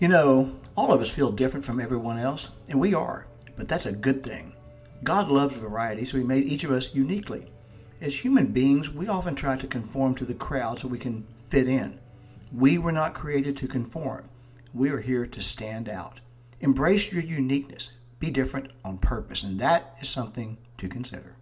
You know, all of us feel different from everyone else, and we are, but that's a good thing. God loves variety, so He made each of us uniquely. As human beings, we often try to conform to the crowd so we can fit in. We were not created to conform. We are here to stand out. Embrace your uniqueness. Be different on purpose, and that is something to consider.